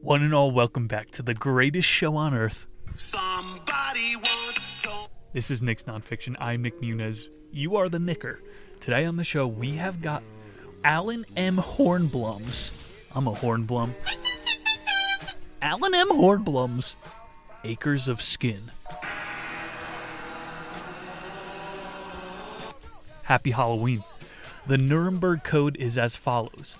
One and all, welcome back to the greatest show on earth. Somebody once told This is Nick's Nonfiction. I'm Nick Muniz. You are the Nicker. Today on the show, we have got Allen M. Hornblums. I'm a Hornblum. Allen M. Hornblums. Acres of Skin. Happy Halloween. The Nuremberg Code is as follows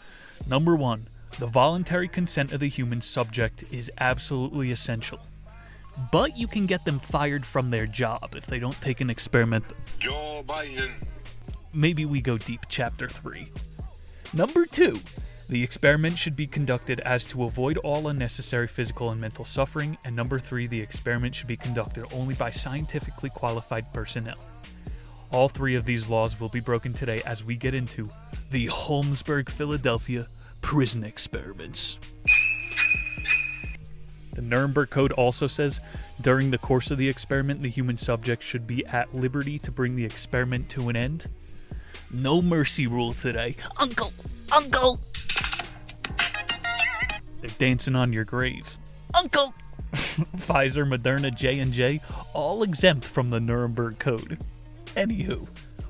Number one, the voluntary consent of the human subject is absolutely essential. But you can get them fired from their job if they don't take an experiment. Joe Biden. Maybe we go deep, chapter 3. Number 2. The experiment should be conducted as to avoid all unnecessary physical and mental suffering. And number 3. The experiment should be conducted only by scientifically qualified personnel. All three of these laws will be broken today as we get into the Holmesburg, Philadelphia prison experiments. The Nuremberg Code also says during the course of the experiment, the human subject should be at liberty to bring the experiment to an end. No mercy rule today. Uncle! Uncle! They're dancing on your grave. Uncle! Pfizer, Moderna, J&J, all exempt from the Nuremberg Code. Anywho,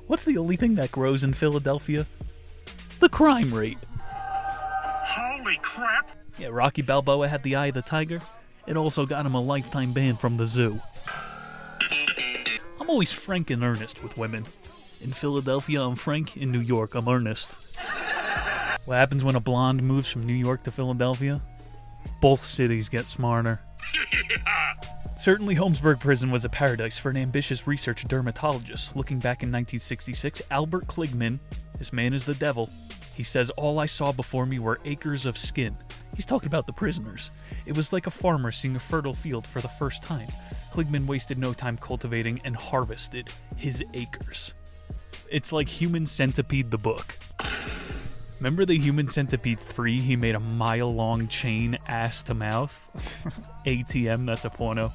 what's the only thing that grows in Philadelphia? The crime rate. Crap! Yeah, Rocky Balboa had the eye of the tiger. It also got him a lifetime ban from the zoo. I'm always frank and earnest with women. In Philadelphia, I'm frank. In New York, I'm earnest. What happens when a blonde moves from New York to Philadelphia? Both cities get smarter. Certainly, Holmesburg Prison was a paradise for an ambitious research dermatologist. Looking back in 1966, Albert Kligman, this man is the devil, he says, All I saw before me were acres of skin. He's talking about the prisoners. It was like a farmer seeing a fertile field for the first time. Kligman wasted no time cultivating and harvested his acres. It's like Human Centipede the book. Remember the Human Centipede 3? He made a mile long chain ass to mouth? ATM, that's a porno.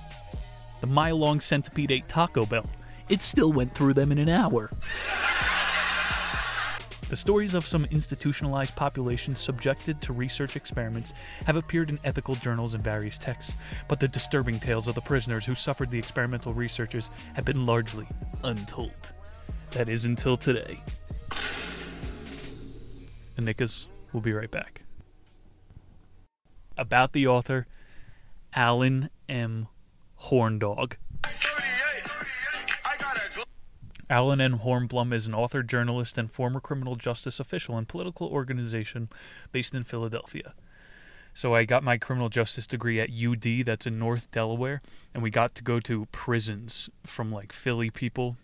The mile long centipede ate Taco Bell. It still went through them in an hour. The stories of some institutionalized populations subjected to research experiments have appeared in ethical journals and various texts, but the disturbing tales of the prisoners who suffered the experimental researchers have been largely untold. That is until today. The Nickas will be right back. About the author, Allen M. Horndog. Allen M. Hornblum is an author, journalist, and former criminal justice official and political organization based in Philadelphia. So I got my criminal justice degree at UD, that's in North Delaware, and we got to go to prisons from like Philly people.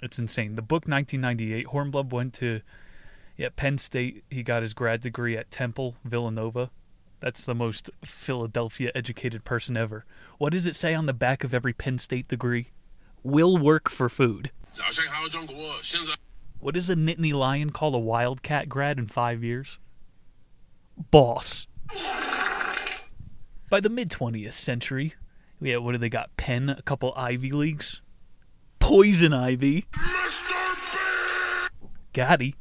It's insane. The book 1998, Hornblum went to yeah, Penn State. He got his grad degree at Temple, Villanova. That's the most Philadelphia educated person ever. What does it say on the back of every Penn State degree? Will work for food. What does a Nittany Lion call a Wildcat grad in five years? Boss. By the mid 20th century, yeah, what do they got? Penn, a couple Ivy Leagues? Poison Ivy. Gaddy. Gotti.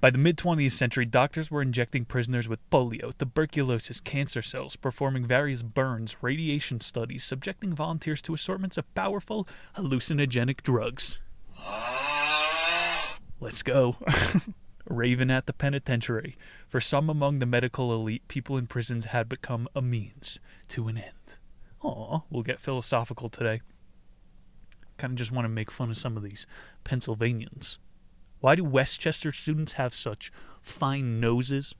By the mid 20th century, doctors were injecting prisoners with polio, tuberculosis, cancer cells, performing various burns, radiation studies, subjecting volunteers to assortments of powerful, hallucinogenic drugs. Let's go. Raven at the penitentiary. For some among the medical elite, people in prisons had become a means to an end. Aw, we'll get philosophical today. Kind of just want to make fun of some of these Pennsylvanians. Why do West Chester students have such fine noses?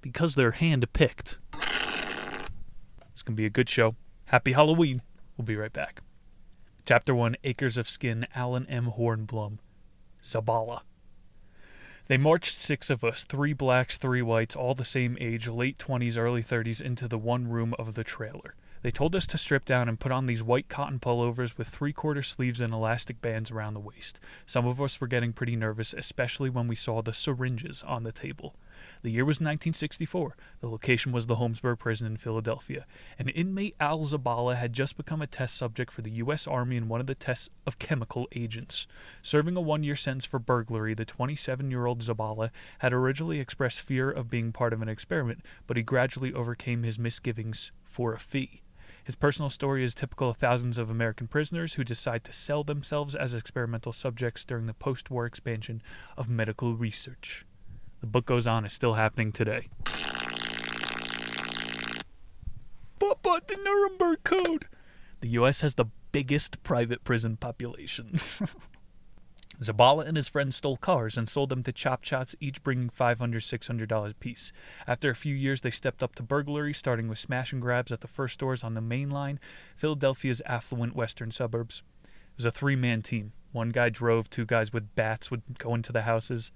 Because they're hand picked. It's going to be a good show. Happy Halloween. We'll be right back. Chapter 1 Acres of Skin, Allen M. Hornblum. Zabala. They marched six of us, three blacks, three whites, all the same age, late 20s, early 30s, into the one room of the trailer. They told us to strip down and put on these white cotton pullovers with three quarter sleeves and elastic bands around the waist. Some of us were getting pretty nervous, especially when we saw the syringes on the table. The year was 1964. The location was the Holmesburg prison in Philadelphia. An inmate, Al Zabala, had just become a test subject for the U.S. Army in one of the tests of chemical agents. Serving a one year sentence for burglary, the 27 year old Zabala had originally expressed fear of being part of an experiment, but he gradually overcame his misgivings for a fee. His personal story is typical of thousands of American prisoners who decide to sell themselves as experimental subjects during the post war expansion of medical research. The book goes on, is still happening today. But, but the Nuremberg Code! The U.S. has the biggest private prison population. Zabala and his friends stole cars and sold them to chop chots, each bringing $500, $600 apiece. After a few years, they stepped up to burglary, starting with smash and grabs at the first stores on the main line, Philadelphia's affluent western suburbs. It was a three man team. One guy drove, two guys with bats would go into the houses.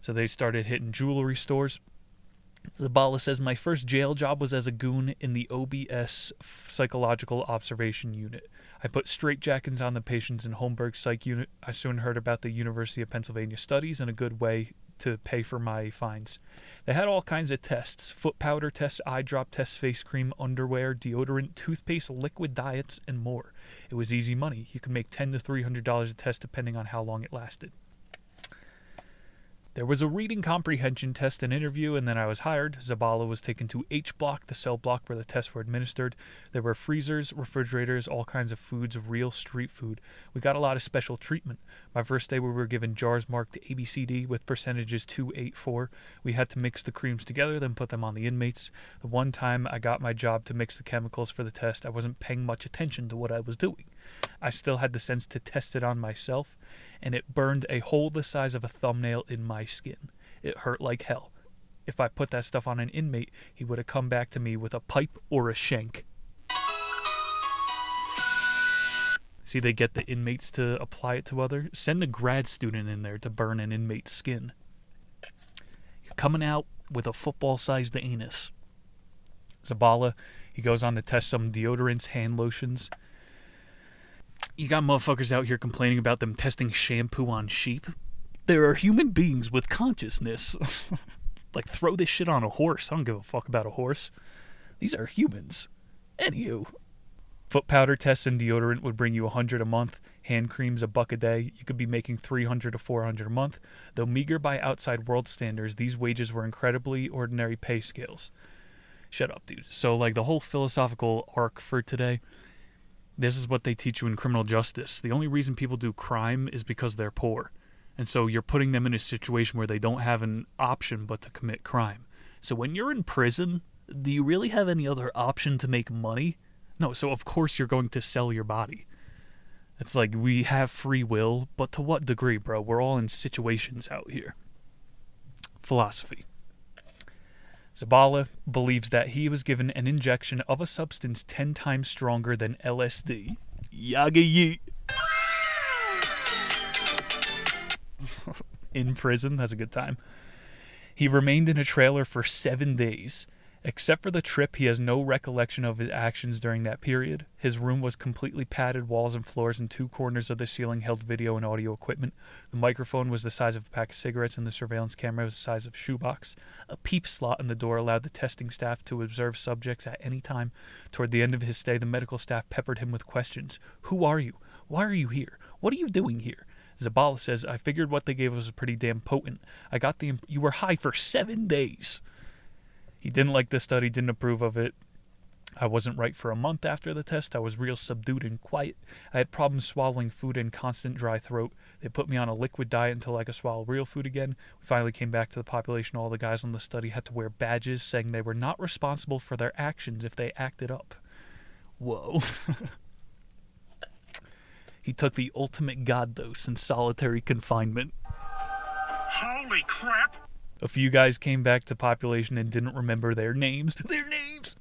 So they started hitting jewelry stores. Zabala says, My first jail job was as a goon in the OBS Psychological Observation Unit. I put straitjackets on the patients in Holmesburg's Psych Unit. I soon heard about the University of Pennsylvania studies and a good way to pay for my fines. They had all kinds of tests foot powder tests, eye drop tests, face cream, underwear, deodorant, toothpaste, liquid diets, and more. It was easy money. You could make ten to three hundred dollars a test depending on how long it lasted. There was a reading comprehension test and interview, and then I was hired. Zabala was taken to H block, the cell block where the tests were administered. There were freezers, refrigerators, all kinds of foods, real street food. We got a lot of special treatment. My first day, we were given jars marked ABCD with percentages 284. We had to mix the creams together, then put them on the inmates. The one time I got my job to mix the chemicals for the test, I wasn't paying much attention to what I was doing. I still had the sense to test it on myself, and it burned a hole the size of a thumbnail in my skin. It hurt like hell. If I put that stuff on an inmate, he would have come back to me with a pipe or a shank. See, they get the inmates to apply it to others. Send a grad student in there to burn an inmate's skin. You're coming out with a football sized anus. Zabala, he goes on to test some deodorants, hand lotions you got motherfuckers out here complaining about them testing shampoo on sheep. There are human beings with consciousness. like, throw this shit on a horse. I don't give a fuck about a horse. These are humans. Anywho. Foot powder tests and deodorant would bring you a hundred a month. Hand creams a buck a day. You could be making three hundred to four hundred a month. Though meager by outside world standards, these wages were incredibly ordinary pay scales. Shut up, dude. So, like, the whole philosophical arc for today this is what they teach you in criminal justice. The only reason people do crime is because they're poor. And so you're putting them in a situation where they don't have an option but to commit crime. So when you're in prison, do you really have any other option to make money? No, so of course you're going to sell your body. It's like we have free will, but to what degree, bro? We're all in situations out here. Philosophy. Zabala believes that he was given an injection of a substance 10 times stronger than LSD. Yaga yeet. in prison, that's a good time. He remained in a trailer for seven days. Except for the trip, he has no recollection of his actions during that period. His room was completely padded walls and floors, and two corners of the ceiling held video and audio equipment. The microphone was the size of a pack of cigarettes, and the surveillance camera was the size of a shoebox. A peep slot in the door allowed the testing staff to observe subjects at any time. Toward the end of his stay, the medical staff peppered him with questions Who are you? Why are you here? What are you doing here? Zabala says, I figured what they gave was pretty damn potent. I got the. Imp- you were high for seven days. He didn't like the study, didn't approve of it. I wasn't right for a month after the test. I was real subdued and quiet. I had problems swallowing food and constant dry throat. They put me on a liquid diet until I could swallow real food again. We finally came back to the population. All the guys on the study had to wear badges saying they were not responsible for their actions if they acted up. Whoa. he took the ultimate god dose in solitary confinement. Holy crap! A few guys came back to population and didn't remember their names. Their names!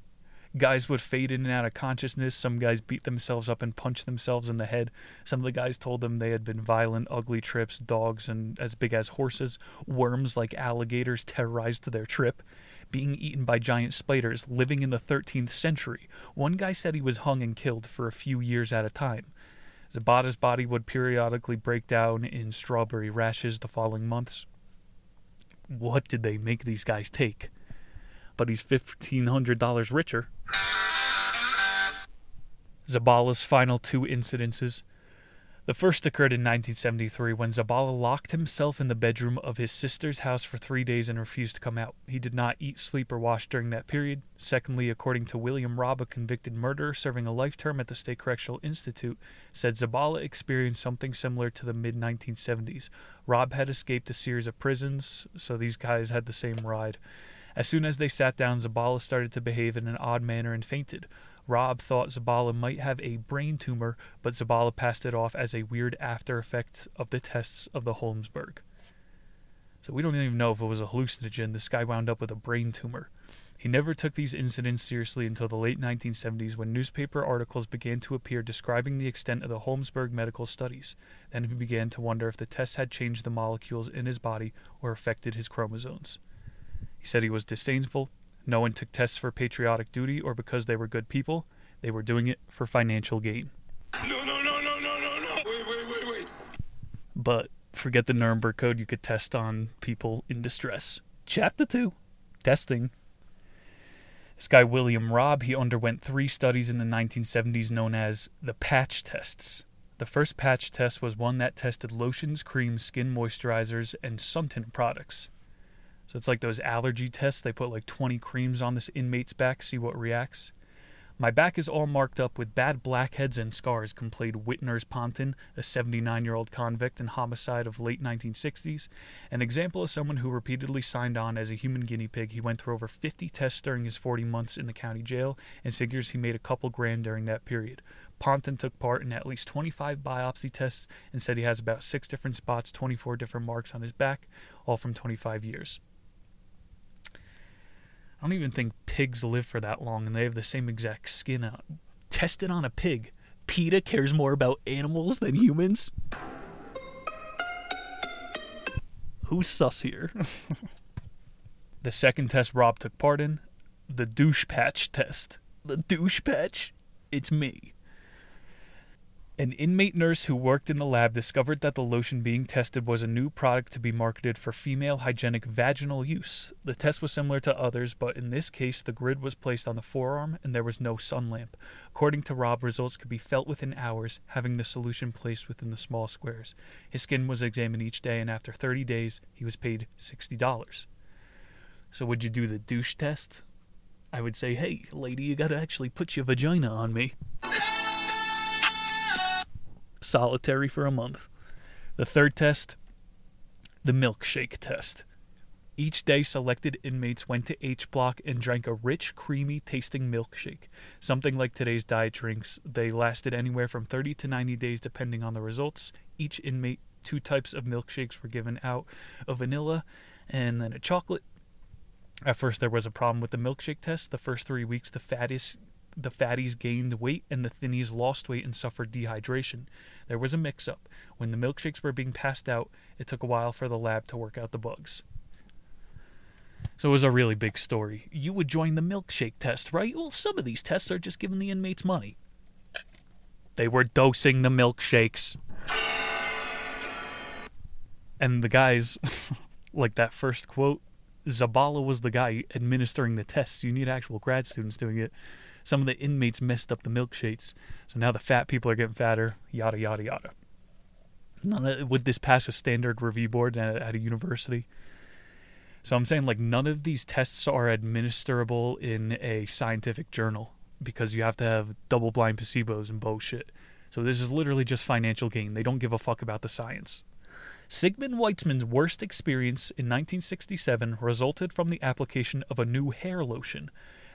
Guys would fade in and out of consciousness. Some guys beat themselves up and punch themselves in the head. Some of the guys told them they had been violent, ugly trips, dogs and as big as horses, worms like alligators terrorized their trip, being eaten by giant spiders, living in the 13th century. One guy said he was hung and killed for a few years at a time. Zabala's body would periodically break down in strawberry rashes the following months what did they make these guys take? But he's $1,500 richer. Zabala's final two incidences. The first occurred in 1973 when Zabala locked himself in the bedroom of his sister's house for three days and refused to come out. He did not eat, sleep, or wash during that period. Secondly, according to William Robb, a convicted murderer serving a life term at the State Correctional Institute, said Zabala experienced something similar to the mid 1970s. Robb had escaped a series of prisons, so these guys had the same ride. As soon as they sat down, Zabala started to behave in an odd manner and fainted. Robb thought Zabala might have a brain tumor, but Zabala passed it off as a weird after effect of the tests of the Holmesburg. So we don't even know if it was a hallucinogen. This guy wound up with a brain tumor. He never took these incidents seriously until the late 1970s when newspaper articles began to appear describing the extent of the Holmesburg medical studies. Then he began to wonder if the tests had changed the molecules in his body or affected his chromosomes. He said he was disdainful, no one took tests for patriotic duty or because they were good people. They were doing it for financial gain. No, no, no, no, no, no, no. Wait, wait, wait, wait. But forget the Nuremberg Code, you could test on people in distress. Chapter 2 Testing. This guy, William Robb, he underwent three studies in the 1970s known as the patch tests. The first patch test was one that tested lotions, creams, skin moisturizers, and suntan products. So it's like those allergy tests. They put like 20 creams on this inmate's back, see what reacts. My back is all marked up with bad blackheads and scars, complained Whitners Ponton, a 79 year old convict and homicide of late 1960s. An example of someone who repeatedly signed on as a human guinea pig. He went through over 50 tests during his 40 months in the county jail and figures he made a couple grand during that period. Ponton took part in at least 25 biopsy tests and said he has about six different spots, 24 different marks on his back, all from 25 years. I don't even think pigs live for that long and they have the same exact skin out. Tested on a pig. PETA cares more about animals than humans? Who's sus here? the second test Robb took part in, the douche patch test. The douche patch? It's me. An inmate nurse who worked in the lab discovered that the lotion being tested was a new product to be marketed for female hygienic vaginal use. The test was similar to others, but in this case, the grid was placed on the forearm and there was no sun lamp. According to Robb, results could be felt within hours, having the solution placed within the small squares. His skin was examined each day, and after 30 days, he was paid $60. So, would you do the douche test? I would say, hey, lady, you gotta actually put your vagina on me solitary for a month. The third test, the milkshake test. Each day, selected inmates went to H Block and drank a rich, creamy tasting milkshake. Something like today's diet drinks. They lasted anywhere from 30 to 90 days, depending on the results. Each inmate, two types of milkshakes were given out a vanilla and then a chocolate. At first, there was a problem with the milkshake test. The first three weeks, the fattest the fatties gained weight and the thinnies lost weight and suffered dehydration. There was a mix up. When the milkshakes were being passed out, it took a while for the lab to work out the bugs. So it was a really big story. You would join the milkshake test, right? Well, some of these tests are just giving the inmates money. They were dosing the milkshakes. And the guys, like that first quote, Zabala was the guy administering the tests. You need actual grad students doing it some of the inmates messed up the milkshakes. So now the fat people are getting fatter, yada, yada, yada. None of, would this pass a standard review board at, at a university? So I'm saying like none of these tests are administrable in a scientific journal because you have to have double blind placebos and bullshit. So this is literally just financial gain. They don't give a fuck about the science. Sigmund Weitzman's worst experience in 1967 resulted from the application of a new hair lotion.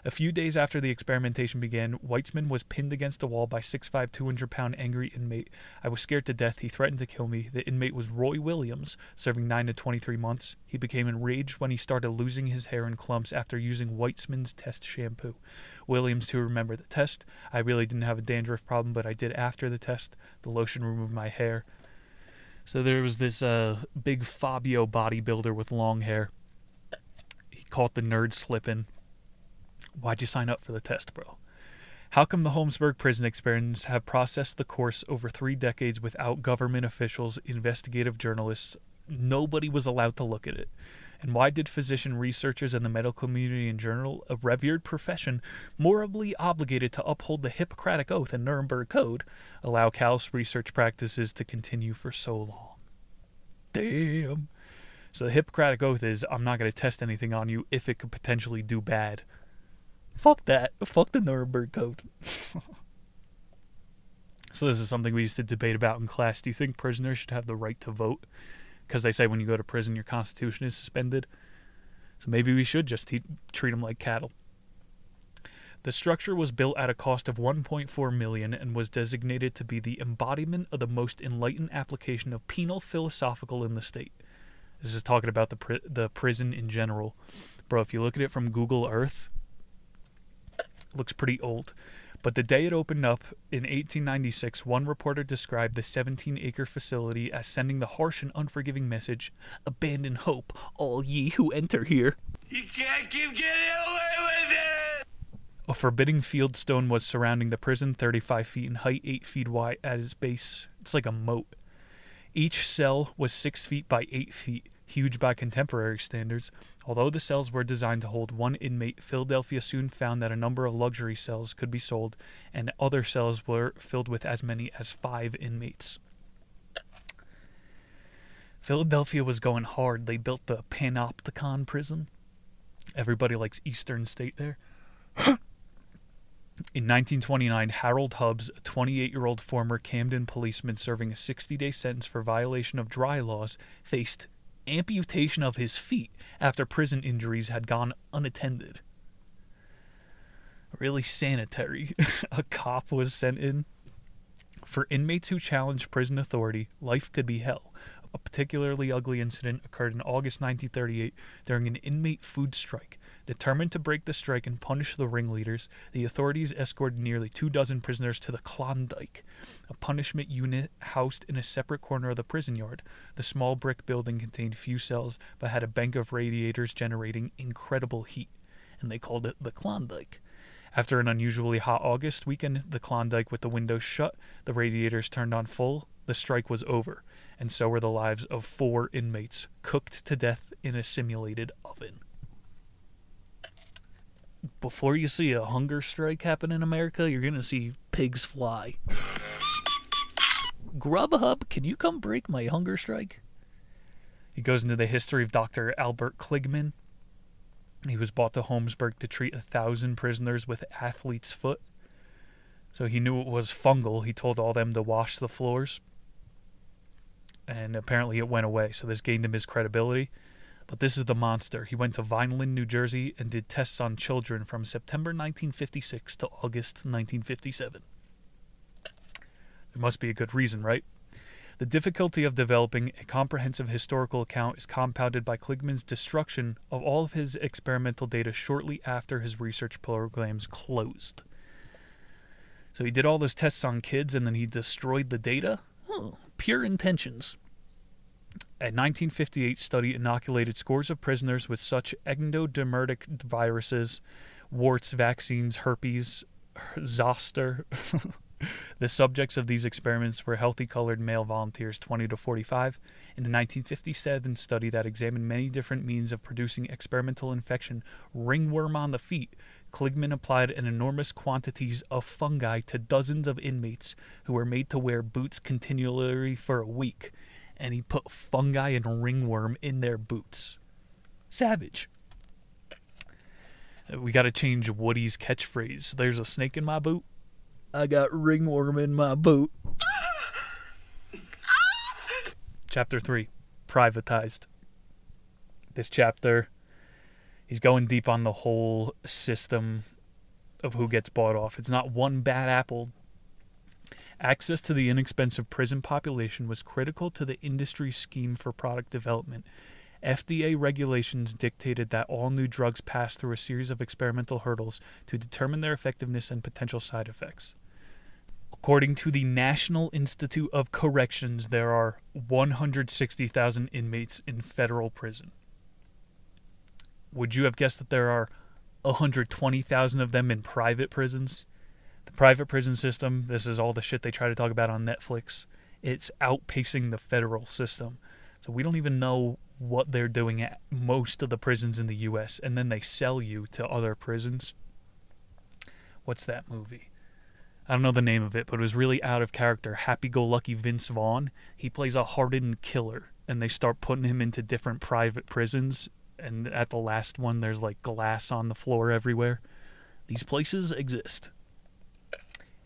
A few days after the experimentation began, Weitzman was pinned against a wall by 6'5", 200 pound angry inmate. I was scared to death. He threatened to kill me. The inmate was Roy Williams, serving 9 to 23 months. He became enraged when he started losing his hair in clumps after using Weitzman's test shampoo. Williams, to remember the test, I really didn't have a dandruff problem, but I did after the test. The lotion removed my hair. So there was this uh, big Fabio bodybuilder with long hair. He caught the nerd slipping Why'd you sign up for the test, bro? How come the Holmesburg prison experiments have processed the course over three decades without government officials, investigative journalists? Nobody was allowed to look at it. And why did physician researchers and the medical community in general, a revered profession, morally obligated to uphold the Hippocratic Oath and Nuremberg Code, allow callous research practices to continue for so long? Damn. So the Hippocratic Oath is I'm not going to test anything on you if it could potentially do bad. Fuck that. Fuck the Nuremberg Code. so this is something we used to debate about in class. Do you think prisoners should have the right to vote? Because they say when you go to prison, your constitution is suspended. So maybe we should just te- treat them like cattle. The structure was built at a cost of 1.4 million and was designated to be the embodiment of the most enlightened application of penal philosophical in the state. This is talking about the pri- the prison in general. Bro, if you look at it from Google Earth, looks pretty old. But the day it opened up in 1896, one reporter described the 17 acre facility as sending the harsh and unforgiving message Abandon hope, all ye who enter here. You can't keep getting away with it! A forbidding fieldstone was surrounding the prison, 35 feet in height, 8 feet wide at its base. It's like a moat. Each cell was 6 feet by 8 feet, huge by contemporary standards. Although the cells were designed to hold one inmate, Philadelphia soon found that a number of luxury cells could be sold, and other cells were filled with as many as five inmates. Philadelphia was going hard. They built the Panopticon prison. Everybody likes Eastern State there. In 1929, Harold Hubbs, a 28 year old former Camden policeman serving a 60 day sentence for violation of dry laws, faced amputation of his feet after prison injuries had gone unattended. Really sanitary. a cop was sent in. For inmates who challenged prison authority, life could be hell. A particularly ugly incident occurred in August 1938 during an inmate food strike. Determined to break the strike and punish the ringleaders, the authorities escorted nearly two dozen prisoners to the Klondike, a punishment unit housed in a separate corner of the prison yard. The small brick building contained few cells but had a bank of radiators generating incredible heat, and they called it the Klondike. After an unusually hot August weekend, the Klondike with the windows shut, the radiators turned on full, the strike was over, and so were the lives of four inmates cooked to death in a simulated oven before you see a hunger strike happen in America, you're going to see pigs fly. Grubhub, can you come break my hunger strike? He goes into the history of Dr. Albert Kligman. He was brought to Holmesburg to treat a thousand prisoners with athlete's foot. So he knew it was fungal. He told all them to wash the floors. And apparently it went away. So this gained him his credibility. But this is the monster. He went to Vineland, New Jersey, and did tests on children from September 1956 to August 1957. There must be a good reason, right? The difficulty of developing a comprehensive historical account is compounded by Kligman's destruction of all of his experimental data shortly after his research programs closed. So he did all those tests on kids and then he destroyed the data? Pure intentions. A 1958 study inoculated scores of prisoners with such endodermitic viruses, warts, vaccines, herpes, zoster. the subjects of these experiments were healthy colored male volunteers 20 to 45. In a 1957 study that examined many different means of producing experimental infection, ringworm on the feet, Kligman applied an enormous quantities of fungi to dozens of inmates who were made to wear boots continually for a week and he put fungi and ringworm in their boots. Savage. Uh, We got to change Woody's catchphrase. There's a snake in my boot. I got ringworm in my boot. chapter 3 Privatized. This chapter, he's going deep on the whole system of who gets bought off. It's not one bad apple Access to the inexpensive prison population was critical to the industry's scheme for product development. FDA regulations dictated that all new drugs pass through a series of experimental hurdles to determine their effectiveness and potential side effects. According to the National Institute of Corrections, there are 160,000 inmates in federal prison. Would you have guessed that there are 120,000 of them in private prisons? Private prison system, this is all the shit they try to talk about on Netflix. It's outpacing the federal system. So we don't even know what they're doing at most of the prisons in the US and then they sell you to other prisons. What's that movie? I don't know the name of it, but it was really out of character. Happy go lucky Vince Vaughn. He plays a hardened killer and they start putting him into different private prisons and at the last one there's like glass on the floor everywhere. These places exist.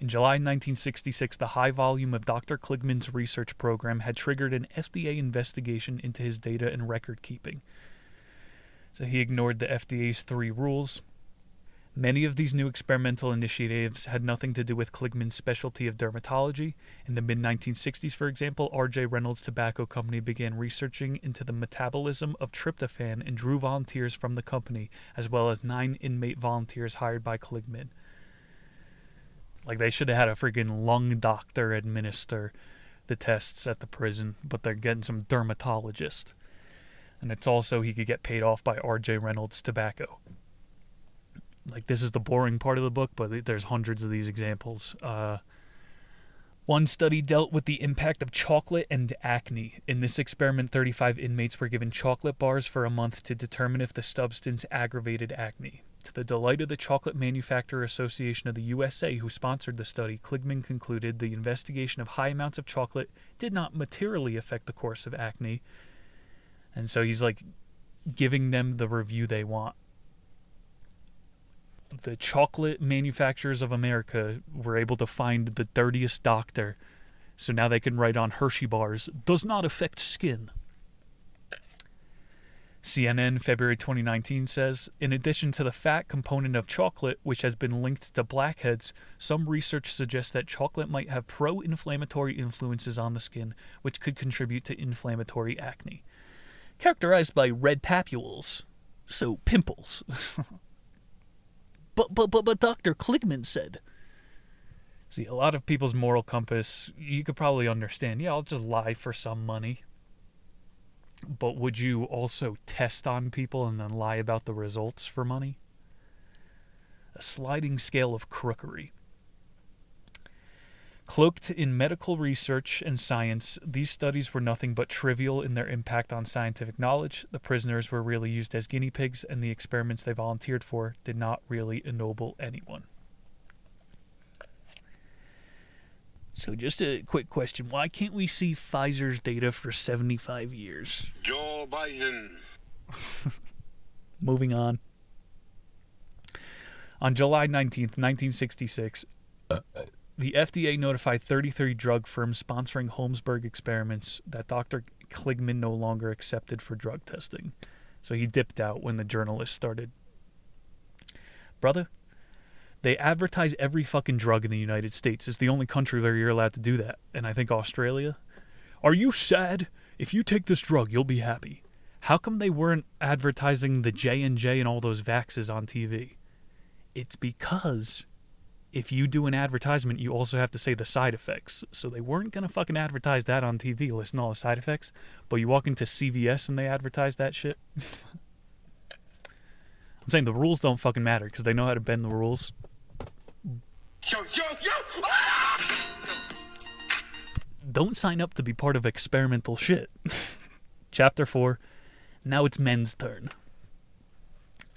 In July 1966, the high volume of Dr. Kligman's research program had triggered an FDA investigation into his data and record keeping. So he ignored the FDA's three rules. Many of these new experimental initiatives had nothing to do with Kligman's specialty of dermatology. In the mid 1960s, for example, R.J. Reynolds Tobacco Company began researching into the metabolism of tryptophan and drew volunteers from the company, as well as nine inmate volunteers hired by Kligman. Like they should have had a freaking lung doctor administer the tests at the prison, but they're getting some dermatologist. And it's also he could get paid off by R.J. Reynolds Tobacco. Like this is the boring part of the book, but there's hundreds of these examples. Uh, one study dealt with the impact of chocolate and acne. In this experiment, 35 inmates were given chocolate bars for a month to determine if the substance aggravated acne. To the delight of the Chocolate Manufacturer Association of the USA, who sponsored the study, Kligman concluded the investigation of high amounts of chocolate did not materially affect the course of acne. And so he's like giving them the review they want. The chocolate manufacturers of America were able to find the dirtiest doctor, so now they can write on Hershey bars does not affect skin. CNN, February 2019 says In addition to the fat component of chocolate, which has been linked to blackheads, some research suggests that chocolate might have pro inflammatory influences on the skin, which could contribute to inflammatory acne. Characterized by red papules, so pimples. but, but, but, but Dr. Kligman said. See, a lot of people's moral compass, you could probably understand. Yeah, I'll just lie for some money but would you also test on people and then lie about the results for money? A sliding scale of crookery. Cloaked in medical research and science, these studies were nothing but trivial in their impact on scientific knowledge. The prisoners were really used as guinea pigs, and the experiments they volunteered for did not really ennoble anyone. So, just a quick question why can't we see Pfizer's data for 75 years? Joe Biden. Moving on. On July 19th, 1966, uh, uh. the FDA notified 33 drug firms sponsoring Holmesburg experiments that Dr. Kligman no longer accepted for drug testing. So he dipped out when the journalist started. Brother, they advertise every fucking drug in the United States. It's the only country where you're allowed to do that. And I think Australia. Are you sad? If you take this drug, you'll be happy. How come they weren't advertising the J and all those vaxes on TV? It's because if you do an advertisement, you also have to say the side effects. So they weren't gonna fucking advertise that on TV, listen to all the side effects. But you walk into CVS and they advertise that shit. I'm saying the rules don't fucking matter because they know how to bend the rules. Yo, yo, yo! Ah! Don't sign up to be part of experimental shit. Chapter 4 Now it's men's turn.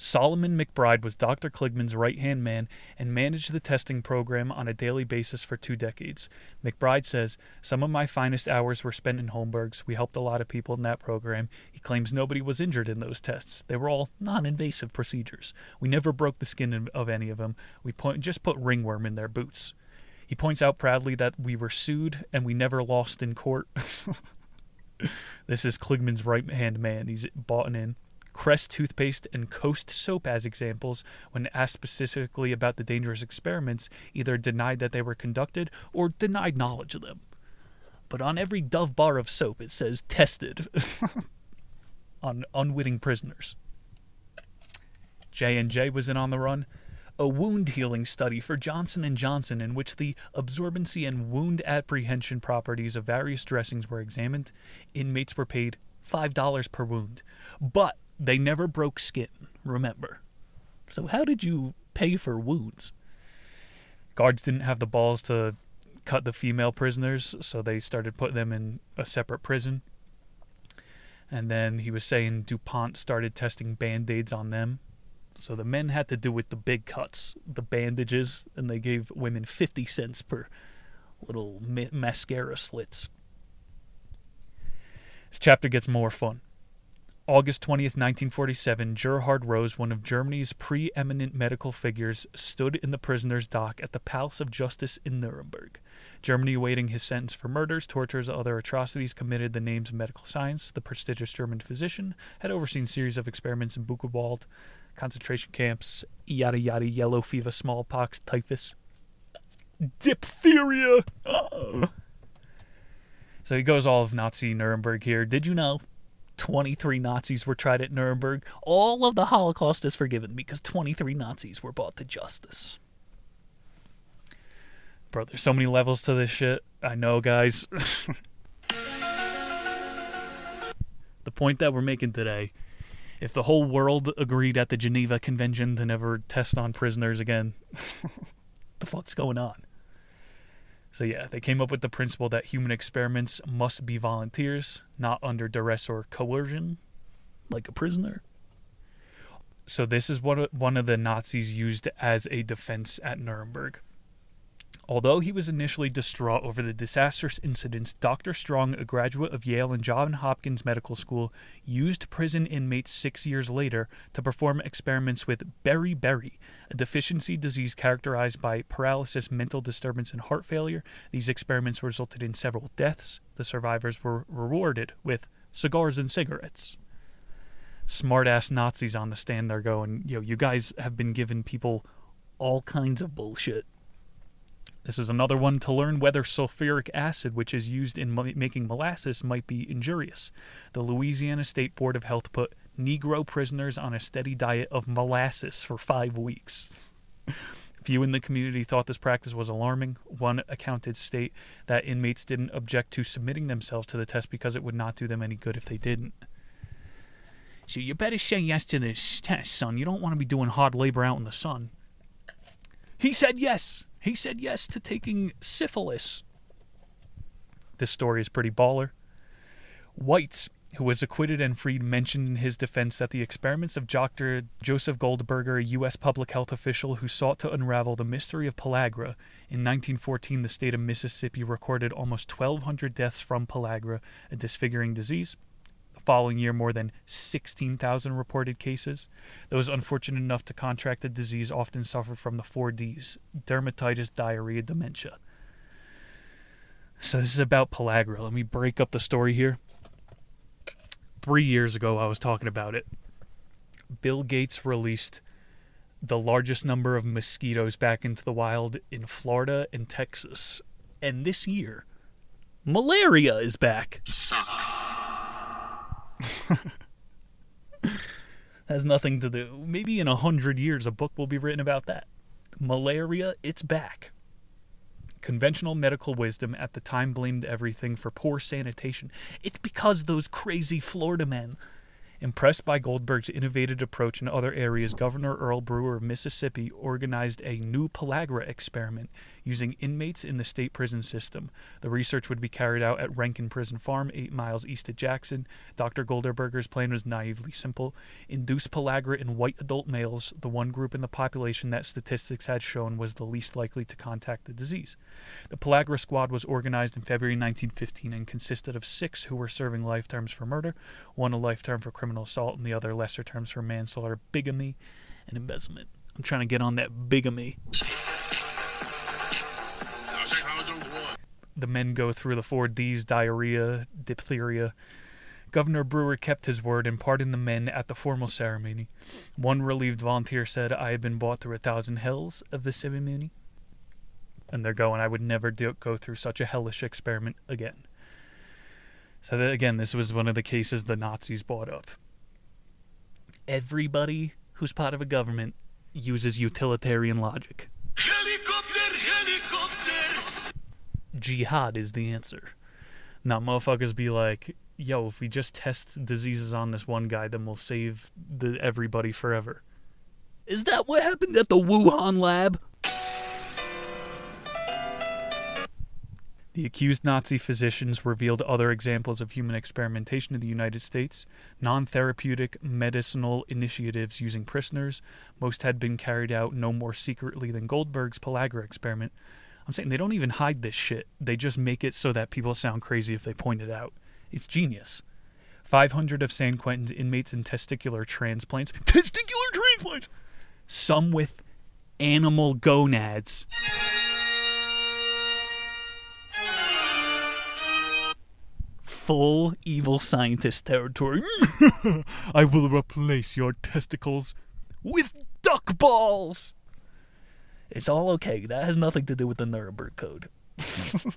Solomon McBride was Dr. Kligman's right hand man and managed the testing program on a daily basis for two decades. McBride says, Some of my finest hours were spent in Holmesburg. We helped a lot of people in that program. He claims nobody was injured in those tests. They were all non invasive procedures. We never broke the skin of any of them. We point, just put ringworm in their boots. He points out proudly that we were sued and we never lost in court. this is Kligman's right hand man. He's bought in. Crest toothpaste and Coast soap as examples, when asked specifically about the dangerous experiments, either denied that they were conducted or denied knowledge of them. But on every Dove bar of soap it says tested on unwitting prisoners. J&J was in on the run. A wound healing study for Johnson & Johnson in which the absorbency and wound apprehension properties of various dressings were examined. Inmates were paid $5 per wound. But they never broke skin, remember. So, how did you pay for wounds? Guards didn't have the balls to cut the female prisoners, so they started putting them in a separate prison. And then he was saying DuPont started testing band aids on them. So the men had to do with the big cuts, the bandages, and they gave women 50 cents per little ma- mascara slits. This chapter gets more fun. August 20th, 1947, Gerhard Rose, one of Germany's preeminent medical figures, stood in the prisoner's dock at the Palace of Justice in Nuremberg. Germany awaiting his sentence for murders, tortures, other atrocities committed the names of medical science. The prestigious German physician had overseen series of experiments in Buchenwald, concentration camps, yada yada, yellow fever, smallpox, typhus, diphtheria. So he goes all of Nazi Nuremberg here. Did you know 23 Nazis were tried at Nuremberg? All of the Holocaust is forgiven because 23 Nazis were brought to justice. Bro, there's so many levels to this shit. I know, guys. the point that we're making today if the whole world agreed at the Geneva Convention to never test on prisoners again, the fuck's going on? So yeah, they came up with the principle that human experiments must be volunteers, not under duress or coercion, like a prisoner. So this is what one of the Nazis used as a defense at Nuremberg. Although he was initially distraught over the disastrous incidents, Dr. Strong, a graduate of Yale and Johns Hopkins Medical School, used prison inmates six years later to perform experiments with beriberi, a deficiency disease characterized by paralysis, mental disturbance, and heart failure. These experiments resulted in several deaths. The survivors were rewarded with cigars and cigarettes. Smart ass Nazis on the stand there going, yo, you guys have been giving people all kinds of bullshit. This is another one to learn whether sulfuric acid, which is used in making molasses, might be injurious. The Louisiana State Board of Health put Negro prisoners on a steady diet of molasses for five weeks. Few in the community thought this practice was alarming. One accounted state that inmates didn't object to submitting themselves to the test because it would not do them any good if they didn't. So you better say yes to this test, son. You don't want to be doing hard labor out in the sun. He said yes. He said yes to taking syphilis. This story is pretty baller. Whites, who was acquitted and freed, mentioned in his defense that the experiments of Dr. Joseph Goldberger, a U.S. public health official who sought to unravel the mystery of pellagra, in 1914 the state of Mississippi recorded almost 1,200 deaths from pellagra, a disfiguring disease. Following year, more than 16,000 reported cases. Those unfortunate enough to contract the disease often suffer from the four Ds dermatitis, diarrhea, dementia. So, this is about pellagra. Let me break up the story here. Three years ago, I was talking about it. Bill Gates released the largest number of mosquitoes back into the wild in Florida and Texas. And this year, malaria is back. Has nothing to do. Maybe in a hundred years, a book will be written about that. Malaria, it's back. Conventional medical wisdom at the time blamed everything for poor sanitation. It's because those crazy Florida men. Impressed by Goldberg's innovative approach in other areas, Governor Earl Brewer of Mississippi organized a new pellagra experiment using inmates in the state prison system. The research would be carried out at Rankin Prison Farm, eight miles east of Jackson. Dr. Goldberger's plan was naively simple induce pellagra in white adult males, the one group in the population that statistics had shown was the least likely to contact the disease. The pellagra squad was organized in February 1915 and consisted of six who were serving life terms for murder, one a life term for criminal assault, and the other lesser terms for manslaughter, bigamy, and embezzlement. I'm trying to get on that bigamy. The men go through the four D's diarrhea, diphtheria. Governor Brewer kept his word and pardoned the men at the formal ceremony. One relieved volunteer said, I have been brought through a thousand hells of the ceremony. And they're going, I would never do, go through such a hellish experiment again. So, that, again, this was one of the cases the Nazis brought up. Everybody who's part of a government uses utilitarian logic. Jihad is the answer. Not motherfuckers be like, yo, if we just test diseases on this one guy, then we'll save the everybody forever. Is that what happened at the Wuhan lab? The accused Nazi physicians revealed other examples of human experimentation in the United States, non therapeutic medicinal initiatives using prisoners. Most had been carried out no more secretly than Goldberg's Pellagra experiment. I'm saying they don't even hide this shit, they just make it so that people sound crazy if they point it out. It's genius. 500 of San Quentin's inmates in testicular transplants. Testicular transplants! Some with animal gonads. Full evil scientist territory. I will replace your testicles with duck balls. It's all okay. That has nothing to do with the Nuremberg Code.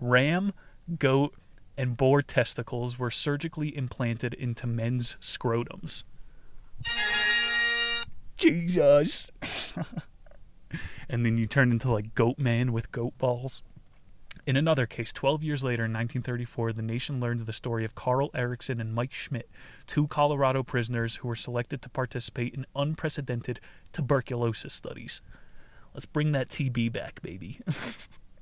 Ram, goat, and boar testicles were surgically implanted into men's scrotums. Jesus. and then you turn into like goat man with goat balls. In another case, 12 years later in 1934, the nation learned the story of Carl Erickson and Mike Schmidt, two Colorado prisoners who were selected to participate in unprecedented tuberculosis studies. Let's bring that TB back, baby.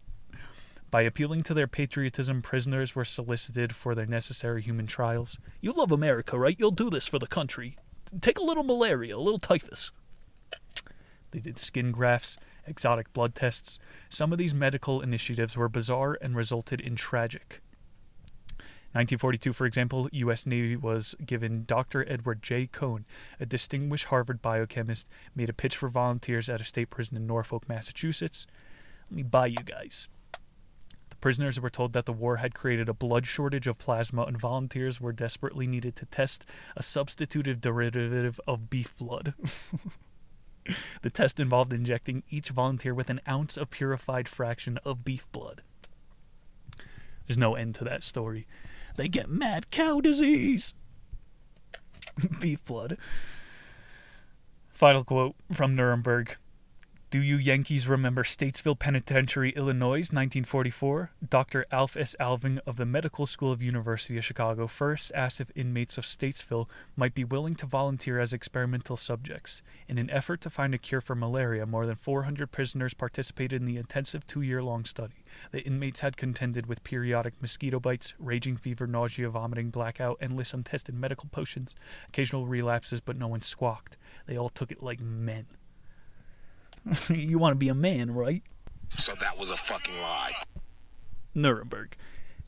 By appealing to their patriotism, prisoners were solicited for their necessary human trials. You love America, right? You'll do this for the country. Take a little malaria, a little typhus. They did skin grafts, exotic blood tests. Some of these medical initiatives were bizarre and resulted in tragic. 1942, for example, U.S. Navy was given Dr. Edward J. Cohn, a distinguished Harvard biochemist, made a pitch for volunteers at a state prison in Norfolk, Massachusetts. Let me buy you guys. The prisoners were told that the war had created a blood shortage of plasma, and volunteers were desperately needed to test a substitutive derivative of beef blood. the test involved injecting each volunteer with an ounce of purified fraction of beef blood. There's no end to that story. They get mad cow disease. beef blood. Final quote from Nuremberg. Do you Yankees remember Statesville Penitentiary, Illinois, 1944? Dr. Alf S. Alving of the Medical School of University of Chicago first asked if inmates of Statesville might be willing to volunteer as experimental subjects. In an effort to find a cure for malaria, more than 400 prisoners participated in the intensive two-year-long study. The inmates had contended with periodic mosquito bites, raging fever, nausea, vomiting, blackout, endless untested medical potions, occasional relapses, but no one squawked. They all took it like men. you want to be a man, right? So that was a fucking lie. Nuremberg.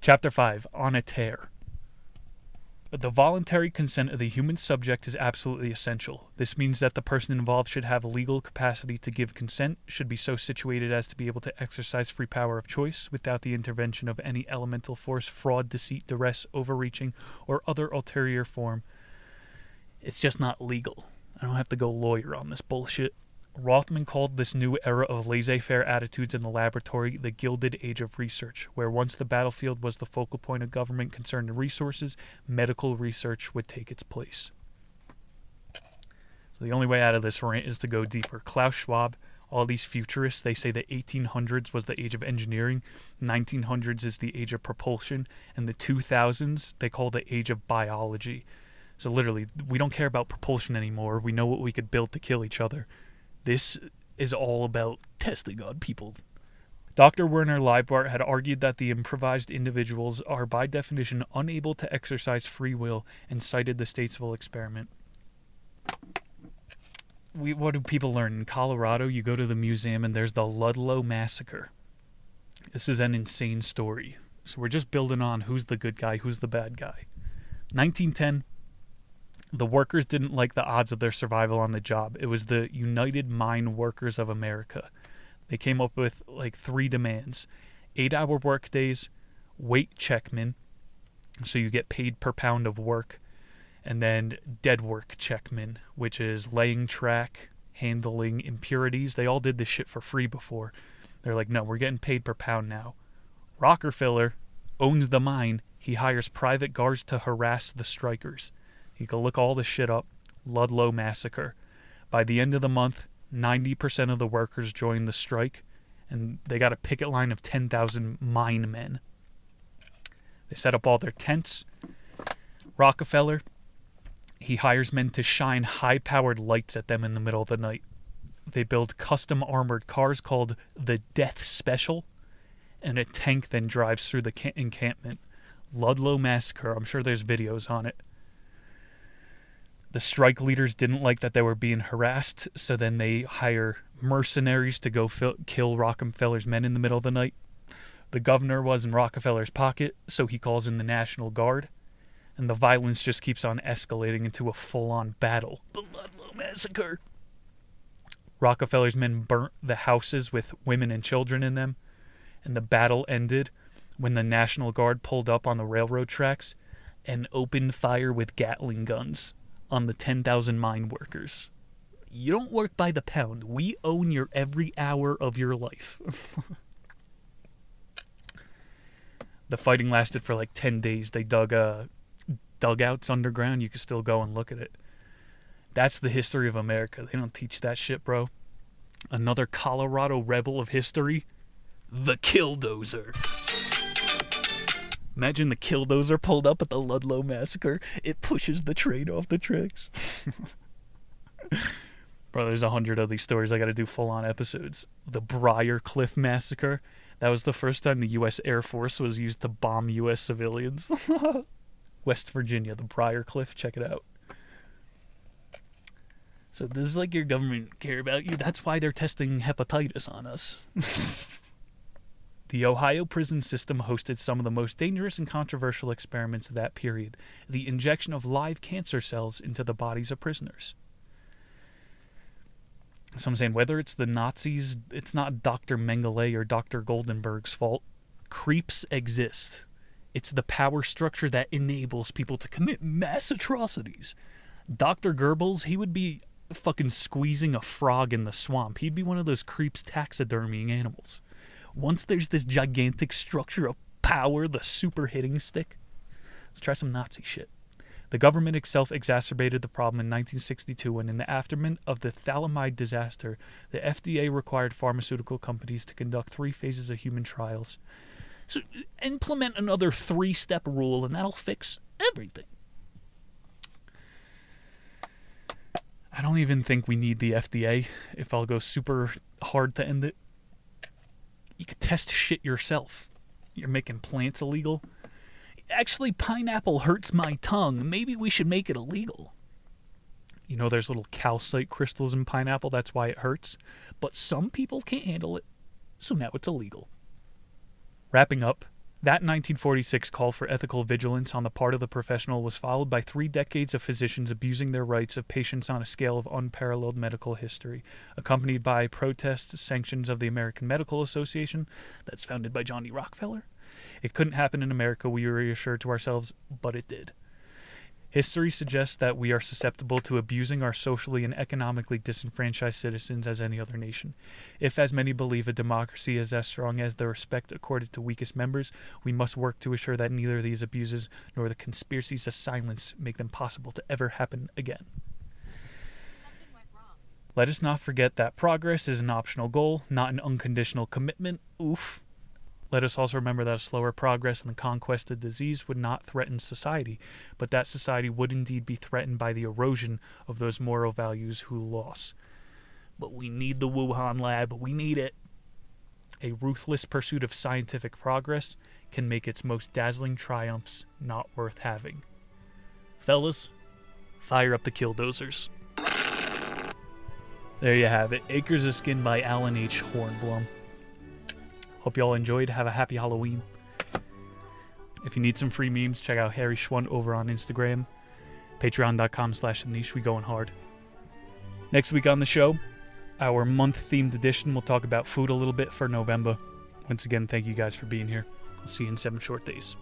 Chapter 5 On a Tear. The voluntary consent of the human subject is absolutely essential. This means that the person involved should have legal capacity to give consent, should be so situated as to be able to exercise free power of choice without the intervention of any elemental force, fraud, deceit, duress, overreaching, or other ulterior form. It's just not legal. I don't have to go lawyer on this bullshit. Rothman called this new era of laissez faire attitudes in the laboratory the Gilded Age of Research, where once the battlefield was the focal point of government concerned in resources, medical research would take its place. So the only way out of this rant is to go deeper. Klaus Schwab, all these futurists, they say the 1800s was the age of engineering, 1900s is the age of propulsion, and the 2000s they call the age of biology. So literally, we don't care about propulsion anymore. We know what we could build to kill each other. This is all about testing on people. Dr. Werner Leibart had argued that the improvised individuals are by definition unable to exercise free will and cited the Statesville experiment. We, what do people learn? In Colorado, you go to the museum and there's the Ludlow Massacre. This is an insane story. So we're just building on who's the good guy, who's the bad guy. 1910, the workers didn't like the odds of their survival on the job. It was the United Mine Workers of America. They came up with like three demands eight hour work days, weight checkmen, so you get paid per pound of work, and then dead work checkmen, which is laying track, handling impurities. They all did this shit for free before. They're like, no, we're getting paid per pound now. Rockefeller owns the mine. He hires private guards to harass the strikers. You can look all this shit up. Ludlow Massacre. By the end of the month, 90% of the workers joined the strike, and they got a picket line of 10,000 mine men. They set up all their tents. Rockefeller, he hires men to shine high powered lights at them in the middle of the night. They build custom armored cars called the Death Special, and a tank then drives through the encampment. Ludlow Massacre. I'm sure there's videos on it. The strike leaders didn't like that they were being harassed, so then they hire mercenaries to go kill Rockefeller's men in the middle of the night. The governor was in Rockefeller's pocket, so he calls in the National Guard, and the violence just keeps on escalating into a full on battle. The Ludlow Massacre. Rockefeller's men burnt the houses with women and children in them, and the battle ended when the National Guard pulled up on the railroad tracks and opened fire with Gatling guns on the 10,000 mine workers. You don't work by the pound. We own your every hour of your life. the fighting lasted for like 10 days. They dug uh, dugouts underground. You could still go and look at it. That's the history of America. They don't teach that shit, bro. Another Colorado rebel of history, the Killdozer. Imagine the Killdozer pulled up at the Ludlow Massacre. It pushes the train off the tracks. Bro, there's a hundred of these stories. I got to do full on episodes. The Briar Cliff Massacre. That was the first time the U.S. Air Force was used to bomb U.S. civilians. West Virginia, the Briar Cliff. Check it out. So does like your government care about you? That's why they're testing hepatitis on us. the Ohio prison system hosted some of the most dangerous and controversial experiments of that period: the injection of live cancer cells into the bodies of prisoners. So I'm saying whether it's the Nazis, it's not Dr. Mengele or Dr. Goldenberg's fault. Creeps exist. It's the power structure that enables people to commit mass atrocities. Dr. Goebbels, he would be fucking squeezing a frog in the swamp. He'd be one of those creeps taxidermying animals. Once there's this gigantic structure of power, the super hitting stick, let's try some Nazi shit. The government itself exacerbated the problem in 1962 when, in the aftermath of the thalidomide disaster, the FDA required pharmaceutical companies to conduct three phases of human trials. So, implement another three step rule, and that'll fix everything. I don't even think we need the FDA if I'll go super hard to end it. You could test shit yourself. You're making plants illegal. Actually, pineapple hurts my tongue. Maybe we should make it illegal. You know, there's little calcite crystals in pineapple. That's why it hurts. But some people can't handle it. So now it's illegal. Wrapping up, that 1946 call for ethical vigilance on the part of the professional was followed by three decades of physicians abusing their rights of patients on a scale of unparalleled medical history, accompanied by protests, sanctions of the American Medical Association, that's founded by Johnny Rockefeller. It couldn't happen in America, we were reassured to ourselves, but it did. History suggests that we are susceptible to abusing our socially and economically disenfranchised citizens as any other nation. If, as many believe, a democracy is as strong as the respect accorded to weakest members, we must work to assure that neither these abuses nor the conspiracies of silence make them possible to ever happen again. Something went wrong. Let us not forget that progress is an optional goal, not an unconditional commitment. Oof. Let us also remember that a slower progress in the conquest of disease would not threaten society, but that society would indeed be threatened by the erosion of those moral values who lost. But we need the Wuhan lab. We need it. A ruthless pursuit of scientific progress can make its most dazzling triumphs not worth having. Fellas, fire up the killdozers. There you have it. Acres of Skin by Allen H. Hornblum. Hope you all enjoyed. Have a happy Halloween. If you need some free memes, check out Harry Schwunt over on Instagram. Patreon.com slash niche. We going hard. Next week on the show, our month themed edition. We'll talk about food a little bit for November. Once again, thank you guys for being here. I'll see you in seven short days.